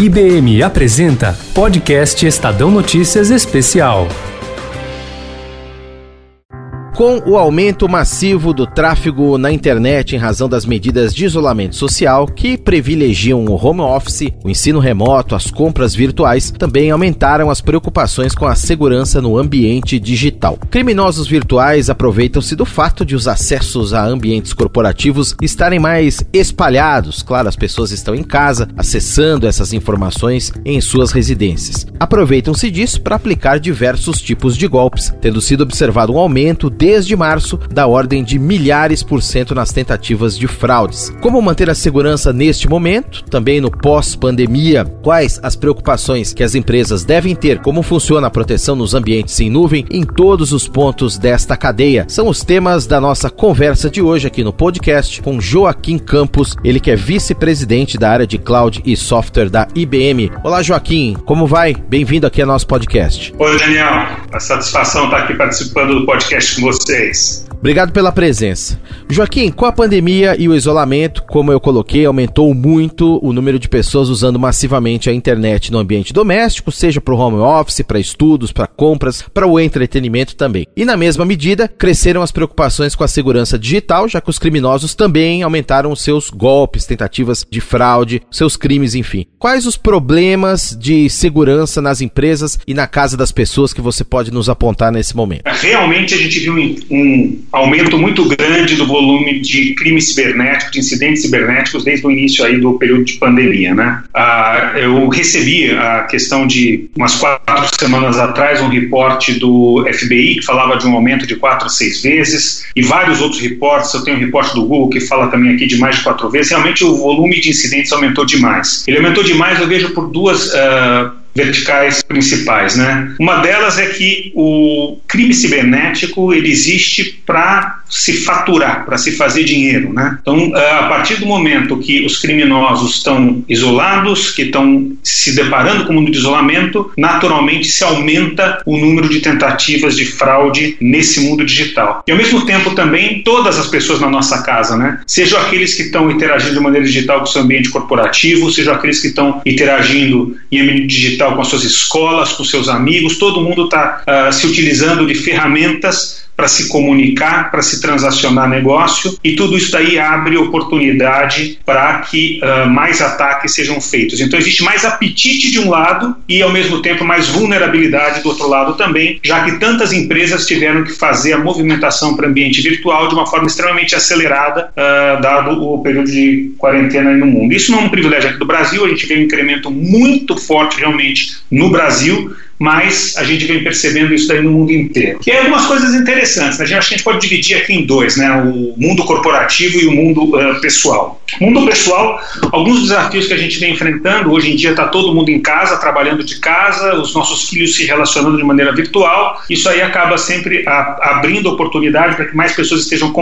IBM apresenta Podcast Estadão Notícias Especial. Com o aumento massivo do tráfego na internet em razão das medidas de isolamento social que privilegiam o home office, o ensino remoto, as compras virtuais, também aumentaram as preocupações com a segurança no ambiente digital. Criminosos virtuais aproveitam-se do fato de os acessos a ambientes corporativos estarem mais espalhados. Claro, as pessoas estão em casa acessando essas informações em suas residências. Aproveitam-se disso para aplicar diversos tipos de golpes, tendo sido observado um aumento de desde março da ordem de milhares por cento nas tentativas de fraudes. Como manter a segurança neste momento, também no pós-pandemia? Quais as preocupações que as empresas devem ter? Como funciona a proteção nos ambientes em nuvem em todos os pontos desta cadeia? São os temas da nossa conversa de hoje aqui no podcast com Joaquim Campos, ele que é vice-presidente da área de cloud e software da IBM. Olá, Joaquim, como vai? Bem-vindo aqui ao nosso podcast. Oi, Daniel. A satisfação estar aqui participando do podcast com você states. Obrigado pela presença. Joaquim, com a pandemia e o isolamento, como eu coloquei, aumentou muito o número de pessoas usando massivamente a internet no ambiente doméstico, seja para o home office, para estudos, para compras, para o entretenimento também. E na mesma medida, cresceram as preocupações com a segurança digital, já que os criminosos também aumentaram os seus golpes, tentativas de fraude, seus crimes, enfim. Quais os problemas de segurança nas empresas e na casa das pessoas que você pode nos apontar nesse momento? Realmente a gente viu um aumento muito grande do volume de crimes cibernéticos, de incidentes cibernéticos desde o início aí do período de pandemia, né? Ah, eu recebi a questão de umas quatro semanas atrás um reporte do FBI que falava de um aumento de quatro a seis vezes e vários outros reportes. Eu tenho um reporte do Google que fala também aqui de mais de quatro vezes. Realmente o volume de incidentes aumentou demais. Ele aumentou demais, eu vejo por duas uh, verticais principais, né? Uma delas é que o crime cibernético ele existe para se faturar, para se fazer dinheiro, né? Então, eh, a partir do momento que os criminosos estão isolados, que estão se deparando com o mundo de isolamento, naturalmente se aumenta o número de tentativas de fraude nesse mundo digital. E ao mesmo tempo também todas as pessoas na nossa casa, né? Sejam aqueles que estão interagindo de maneira digital com o seu ambiente corporativo, sejam aqueles que estão interagindo em ambiente digital com as suas escolas, com seus amigos, todo mundo está uh, se utilizando de ferramentas para se comunicar, para se transacionar negócio, e tudo isso daí abre oportunidade para que uh, mais ataques sejam feitos. Então existe mais apetite de um lado e ao mesmo tempo mais vulnerabilidade do outro lado também, já que tantas empresas tiveram que fazer a movimentação para o ambiente virtual de uma forma extremamente acelerada, uh, dado o período de quarentena no mundo. Isso não é um privilégio aqui do Brasil, a gente vê um incremento muito forte realmente no Brasil mas a gente vem percebendo isso daí no mundo inteiro. E algumas coisas interessantes, né? a gente pode dividir aqui em dois, né? o mundo corporativo e o mundo uh, pessoal. Mundo pessoal, alguns desafios que a gente vem enfrentando, hoje em dia está todo mundo em casa, trabalhando de casa, os nossos filhos se relacionando de maneira virtual, isso aí acaba sempre a, abrindo oportunidade para que mais pessoas estejam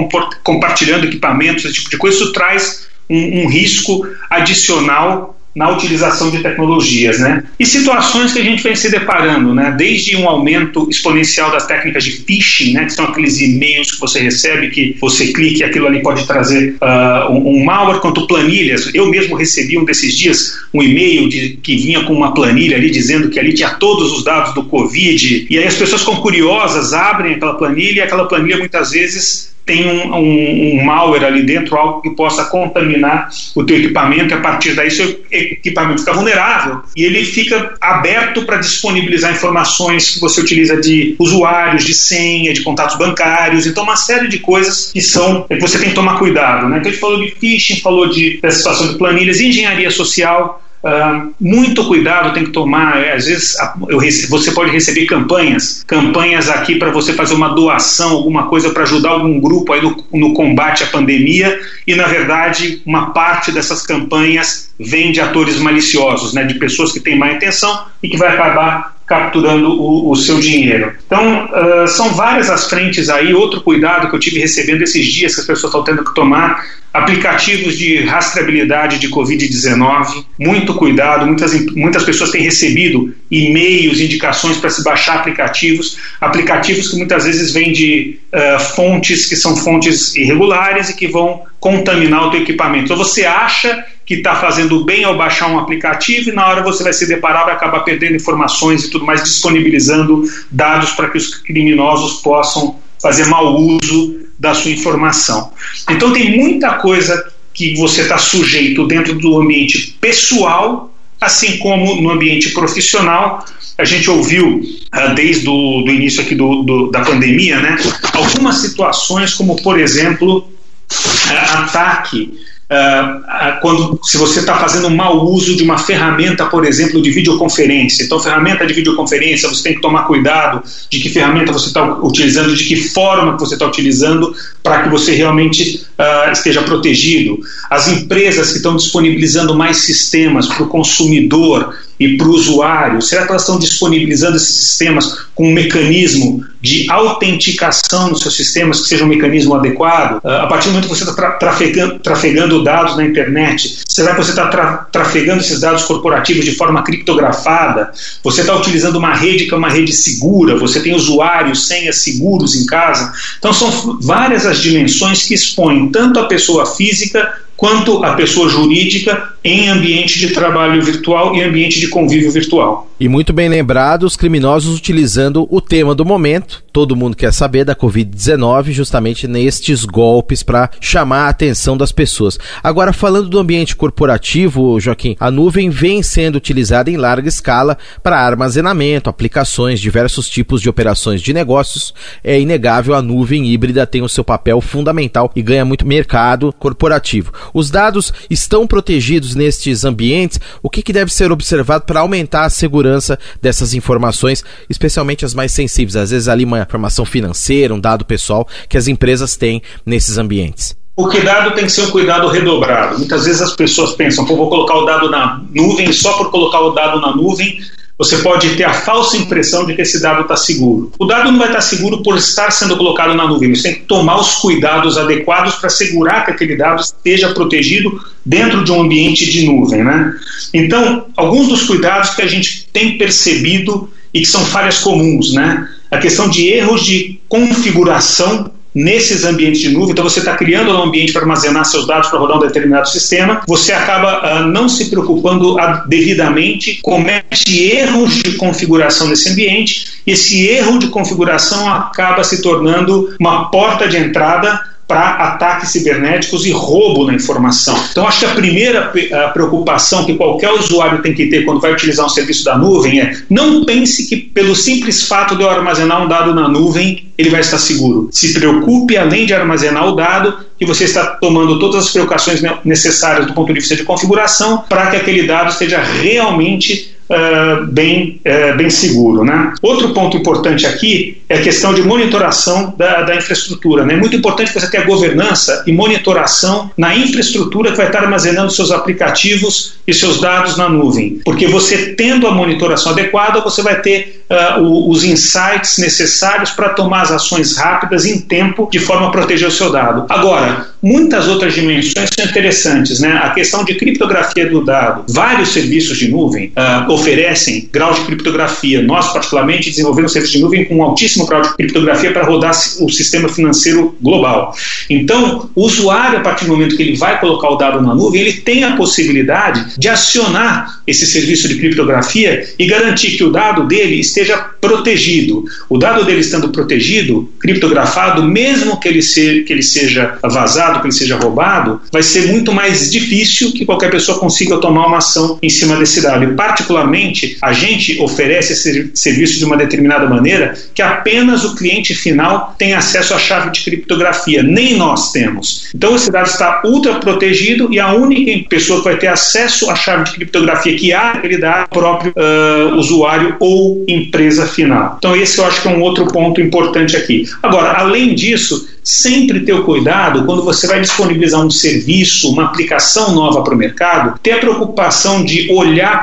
compartilhando equipamentos, esse tipo de coisa, isso traz um, um risco adicional na utilização de tecnologias, né? E situações que a gente vem se deparando, né? Desde um aumento exponencial das técnicas de phishing, né? Que são aqueles e-mails que você recebe, que você clica e aquilo ali pode trazer uh, um, um, malware, quanto planilhas. Eu mesmo recebi um desses dias um e-mail de, que vinha com uma planilha ali dizendo que ali tinha todos os dados do Covid. E aí as pessoas ficam curiosas, abrem aquela planilha e aquela planilha muitas vezes tem um, um, um, malware ali dentro, algo que possa contaminar o teu equipamento, e a partir daí seu equipamento fica vulnerável e ele fica aberto para disponibilizar informações que você utiliza de usuários, de senha, de contatos bancários, então uma série de coisas que são que você tem que tomar cuidado. Né? Então a gente falou de phishing, falou de, dessa situação de planilhas, engenharia social, Uh, muito cuidado tem que tomar. É, às vezes eu, você pode receber campanhas, campanhas aqui para você fazer uma doação, alguma coisa para ajudar algum grupo aí no, no, combate à pandemia, e na verdade uma parte dessas campanhas vem de atores maliciosos, né, de pessoas que têm má intenção e que vai acabar capturando o, o seu dinheiro. Então, uh, são várias as frentes aí. Outro cuidado que eu tive recebendo esses dias que as pessoas estão tendo que tomar aplicativos de rastreabilidade de Covid-19, muito cuidado, muitas, muitas pessoas têm recebido e-mails, indicações para se baixar aplicativos, aplicativos que muitas vezes vêm de uh, fontes que são fontes irregulares e que vão contaminar o teu equipamento. Então você acha que está fazendo bem ao baixar um aplicativo e na hora você vai se deparar, vai acabar perdendo informações e tudo mais, disponibilizando dados para que os criminosos possam fazer mau uso da sua informação. Então tem muita coisa que você está sujeito dentro do ambiente pessoal, assim como no ambiente profissional. A gente ouviu uh, desde o do início aqui do, do, da pandemia, né, algumas situações como, por exemplo, uh, ataque Uh, quando se você está fazendo mau uso de uma ferramenta, por exemplo, de videoconferência. Então, ferramenta de videoconferência, você tem que tomar cuidado de que ferramenta você está utilizando, de que forma que você está utilizando, para que você realmente uh, esteja protegido. As empresas que estão disponibilizando mais sistemas para o consumidor e para o usuário, será que elas estão disponibilizando esses sistemas com um mecanismo de autenticação nos seus sistemas que seja um mecanismo adequado? Uh, a partir do momento que você está trafegando, trafegando dados na internet, será que você está tra trafegando esses dados corporativos de forma criptografada? Você está utilizando uma rede que é uma rede segura? Você tem usuários, senhas seguros em casa? Então, são várias as dimensões que expõem tanto a pessoa física quanto a pessoa jurídica em ambiente de trabalho virtual e ambiente de convívio virtual. E muito bem lembrado, os criminosos utilizando o tema do momento, todo mundo quer saber da Covid-19, justamente nestes golpes para chamar a atenção das pessoas. Agora, falando do ambiente corporativo, Joaquim, a nuvem vem sendo utilizada em larga escala para armazenamento, aplicações, diversos tipos de operações de negócios. É inegável, a nuvem híbrida tem o seu papel fundamental e ganha muito mercado corporativo. Os dados estão protegidos nestes ambientes? O que, que deve ser observado para aumentar a segurança dessas informações, especialmente as mais sensíveis? Às vezes ali uma informação financeira, um dado pessoal que as empresas têm nesses ambientes. O cuidado tem que ser um cuidado redobrado. Muitas vezes as pessoas pensam, vou colocar o dado na nuvem, só por colocar o dado na nuvem você pode ter a falsa impressão de que esse dado está seguro. O dado não vai estar seguro por estar sendo colocado na nuvem. Você tem que tomar os cuidados adequados para assegurar que aquele dado esteja protegido dentro de um ambiente de nuvem. Né? Então, alguns dos cuidados que a gente tem percebido e que são falhas comuns, né? A questão de erros de configuração nesses ambientes de nuvem, então você está criando um ambiente para armazenar seus dados para rodar um determinado sistema, você acaba uh, não se preocupando devidamente, comete erros de configuração nesse ambiente, esse erro de configuração acaba se tornando uma porta de entrada para ataques cibernéticos e roubo na informação. Então, acho que a primeira preocupação que qualquer usuário tem que ter quando vai utilizar um serviço da nuvem é não pense que, pelo simples fato de eu armazenar um dado na nuvem, ele vai estar seguro. Se preocupe, além de armazenar o dado, que você está tomando todas as precauções necessárias do ponto de vista de configuração para que aquele dado esteja realmente Uh, bem, uh, bem seguro. Né? Outro ponto importante aqui é a questão de monitoração da, da infraestrutura. É né? muito importante você tenha governança e monitoração na infraestrutura que vai estar armazenando seus aplicativos e seus dados na nuvem. Porque você tendo a monitoração adequada, você vai ter uh, os insights necessários para tomar as ações rápidas em tempo, de forma a proteger o seu dado. Agora, muitas outras dimensões são interessantes. Né? A questão de criptografia do dado. Vários serviços de nuvem uh, oferecem grau de criptografia. Nós, particularmente, desenvolvemos serviços de nuvem com um altíssimo grau de criptografia para rodar o sistema financeiro global. Então, o usuário, a partir do momento que ele vai colocar o dado na nuvem, ele tem a possibilidade de acionar esse serviço de criptografia e garantir que o dado dele esteja protegido. O dado dele estando protegido, criptografado, mesmo que ele, que ele seja vazado, que ele seja roubado, vai ser muito mais difícil que qualquer pessoa consiga tomar uma ação em cima desse dado. E, particularmente, a gente oferece esse serviço de uma determinada maneira que apenas o cliente final tem acesso à chave de criptografia, nem nós temos. Então, esse dado está ultra protegido e a única pessoa que vai ter acesso à chave de criptografia que há dado é o próprio uh, usuário ou empresa final. Então, esse eu acho que é um outro ponto importante aqui. Agora, além disso, sempre ter o cuidado quando você vai disponibilizar um serviço, uma aplicação nova para o mercado, ter a preocupação de olhar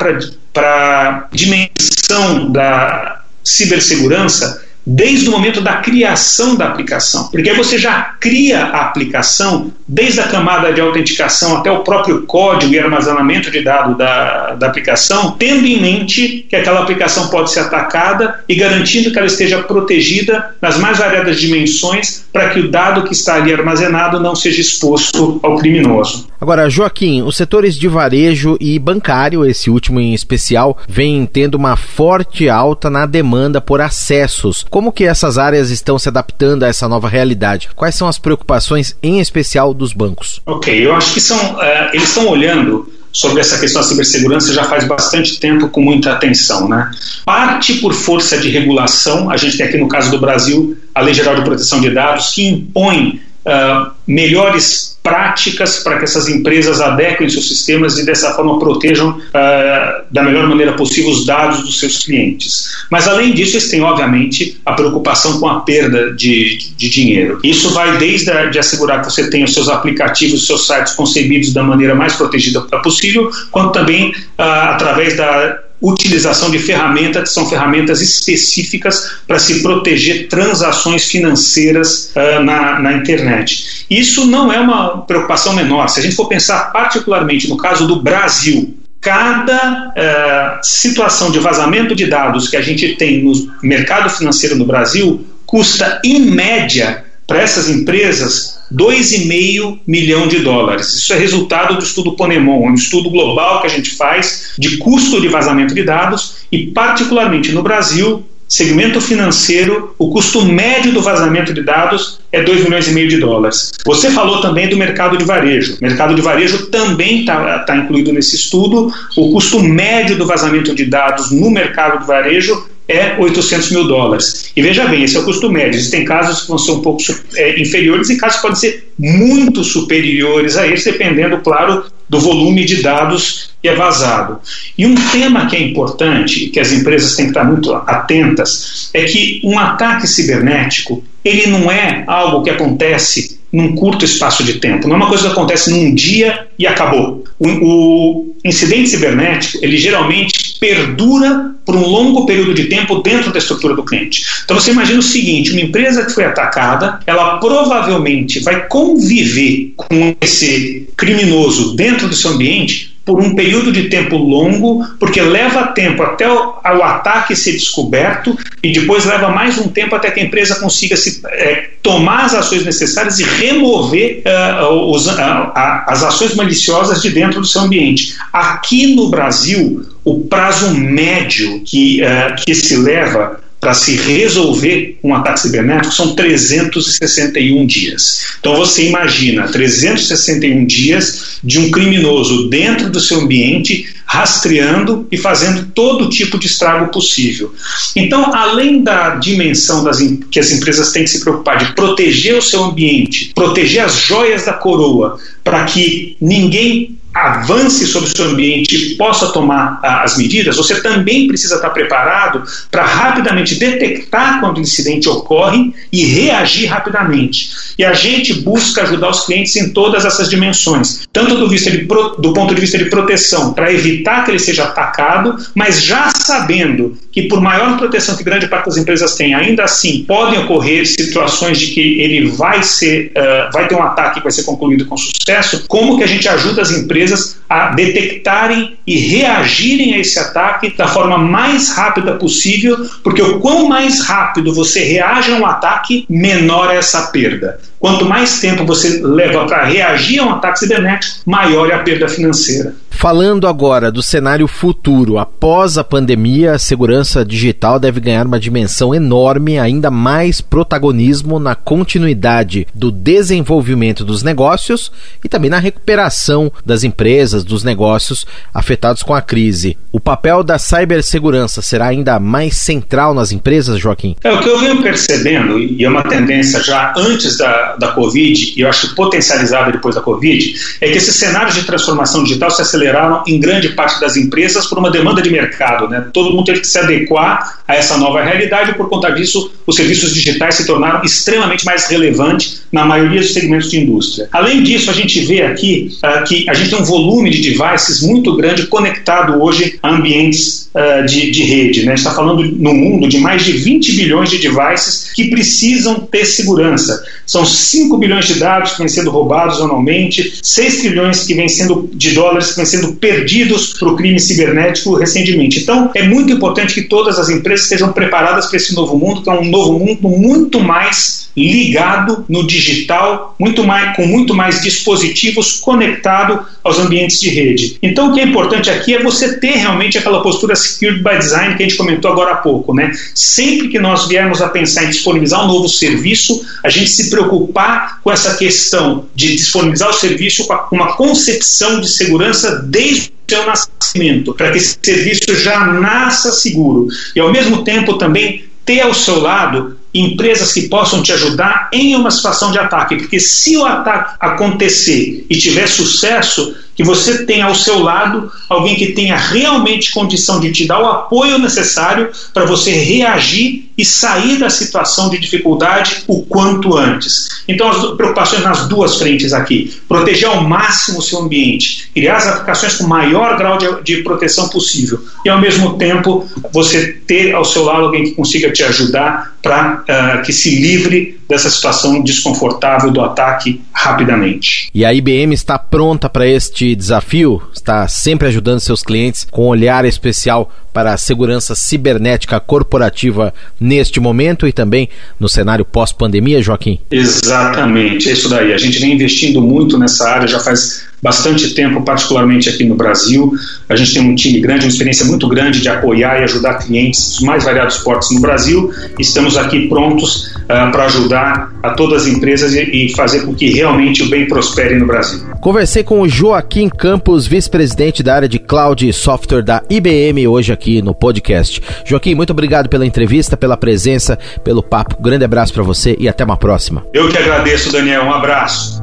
para a dimensão da cibersegurança desde o momento da criação da aplicação, porque aí você já cria a aplicação desde a camada de autenticação até o próprio código e armazenamento de dados da, da aplicação, tendo em mente que aquela aplicação pode ser atacada e garantindo que ela esteja protegida nas mais variadas dimensões para que o dado que está ali armazenado não seja exposto ao criminoso. Agora, Joaquim, os setores de varejo e bancário, esse último em especial, vem tendo uma forte alta na demanda por acessos. Como que essas áreas estão se adaptando a essa nova realidade? Quais são as preocupações, em especial, dos bancos? Ok, eu acho que são, uh, eles estão olhando sobre essa questão da cibersegurança já faz bastante tempo com muita atenção. Né? Parte por força de regulação, a gente tem aqui no caso do Brasil a Lei Geral de Proteção de Dados, que impõe uh, melhores práticas para que essas empresas adequem seus sistemas e dessa forma protejam uh, da melhor maneira possível os dados dos seus clientes. Mas além disso, eles têm obviamente a preocupação com a perda de, de dinheiro. Isso vai desde a, de assegurar que você tenha os seus aplicativos, os seus sites concebidos da maneira mais protegida possível, quanto também uh, através da utilização de ferramentas que são ferramentas específicas para se proteger transações financeiras uh, na, na internet. Isso não é uma preocupação menor. Se a gente for pensar particularmente no caso do Brasil, cada uh, situação de vazamento de dados que a gente tem no mercado financeiro no Brasil custa, em média, para essas empresas 2,5 milhão de dólares. Isso é resultado do estudo Ponemon, um estudo global que a gente faz de custo de vazamento de dados e, particularmente no Brasil, segmento financeiro, o custo médio do vazamento de dados é 2 milhões e meio de dólares. Você falou também do mercado de varejo. O mercado de varejo também está tá incluído nesse estudo. O custo médio do vazamento de dados no mercado de varejo é 800 mil dólares. E veja bem, esse é o custo médio. Existem casos que vão ser um pouco é, inferiores e casos que podem ser muito superiores a esse, dependendo, claro, do volume de dados que é vazado. E um tema que é importante, que as empresas têm que estar muito atentas, é que um ataque cibernético, ele não é algo que acontece num curto espaço de tempo, não é uma coisa que acontece num dia e acabou. O, o incidente cibernético, ele geralmente perdura por um longo período de tempo dentro da estrutura do cliente. Então você imagina o seguinte: uma empresa que foi atacada, ela provavelmente vai conviver com esse criminoso dentro do seu ambiente por um período de tempo longo, porque leva tempo até o, o, ataque ser descoberto e depois leva mais um tempo até que a empresa consiga se, é, tomar as ações necessárias e remover uh, os, uh, as ações maliciosas de dentro do seu ambiente. Aqui no Brasil, o prazo médio que, uh, que se leva para se resolver um ataque cibernético são 361 dias. Então você imagina 361 dias de um criminoso dentro do seu ambiente rastreando e fazendo todo tipo de estrago possível. Então, além da dimensão das, que as empresas têm que se preocupar de proteger o seu ambiente, proteger as joias da coroa, para que ninguém avance sobre o seu ambiente e possa tomar ah, as medidas, você também precisa estar preparado para rapidamente detectar quando o incidente ocorre e reagir rapidamente. E a gente busca ajudar os clientes em todas essas dimensões, tanto do, de, do ponto de vista de proteção, para evitar que ele seja atacado, mas já sabendo que, por maior proteção que grande parte das empresas tem, ainda assim podem ocorrer situações de que ele vai ser, uh, vai ter um ataque que vai ser concluído com sucesso, como que a gente ajuda as empresas a detectarem e reagirem a esse ataque da forma mais rápida possível, porque o quão mais rápido você reage a um ataque, menor é essa perda. Quanto mais tempo você leva para reagir a um ataque cibernético, maior é a perda financeira. Falando agora do cenário futuro, após a pandemia, a segurança digital deve ganhar uma dimensão enorme, ainda mais protagonismo na continuidade do desenvolvimento dos negócios e também na recuperação das empresas, dos negócios afetados com a crise. O papel da cibersegurança será ainda mais central nas empresas, Joaquim? É o que eu venho percebendo, e é uma tendência já antes da, da Covid, e eu acho potencializada depois da Covid, é que esses cenários de transformação digital se aceleraram aceleraram em grande parte das empresas por uma demanda de mercado. Né? Todo mundo teve que se adequar a essa nova realidade e, por conta disso, os serviços digitais se tornaram extremamente mais relevantes na maioria dos segmentos de indústria. Além disso, a gente vê aqui uh, que a gente tem um volume de devices muito grande conectado hoje a ambientes uh, de, de, rede. Né? A gente está falando no mundo de mais de 20 bilhões de devices que precisam ter segurança. São 5 bilhões de dados que vêm sendo roubados anualmente, 6 trilhões que vêm sendo de dólares que vêm sendo perdidos para o crime cibernético recentemente. Então, é muito importante que todas as empresas empresas estejam preparadas para esse novo mundo, que é um novo mundo muito mais ligado no digital, muito mais, com muito mais dispositivos conectado aos ambientes de rede. Então, o que é importante aqui é você ter realmente aquela postura secured by design que a gente comentou agora há pouco, né? Sempre que nós viermos a pensar em disponibilizar um novo serviço, a gente se preocupar com essa questão de disponibilizar o serviço com uma concepção de segurança desde seu nascimento, para que esse serviço já nasça seguro. E ao mesmo tempo também ter ao seu lado empresas que possam te ajudar em uma situação de ataque, porque se o ataque acontecer e tiver sucesso, que você tenha ao seu lado alguém que tenha realmente condição de te dar o apoio necessário para você reagir e sair da situação de dificuldade o quanto antes. Então, as preocupações nas duas frentes aqui: proteger ao máximo o seu ambiente, criar as aplicações com o maior grau de, de proteção possível, e ao mesmo tempo você ter ao seu lado alguém que consiga te ajudar para uh, ah, que se livre dessa situação desconfortável do ataque rapidamente. E a IBM está pronta para este desafio? Está sempre ajudando seus clientes com um olhar especial para a segurança cibernética corporativa neste momento e também no cenário pós-pandemia, Joaquim? Exatamente, é isso daí. A gente vem investindo muito nessa área já faz bastante tempo, particularmente aqui no Brasil. A gente tem um time grande, uma experiência muito grande de apoiar e ajudar clientes dos mais variados portos no Brasil. Estamos aqui prontos uh, para ajudar a todas as empresas e, e fazer com que realmente o bem prospere no Brasil. Conversei com o Joaquim Campos, vice-presidente da área de Cloud e Software da IBM, hoje aqui no podcast. Joaquim, muito obrigado pela entrevista, pela presença, pelo papo. grande abraço para você e até uma próxima. Eu que agradeço, Daniel. Um abraço.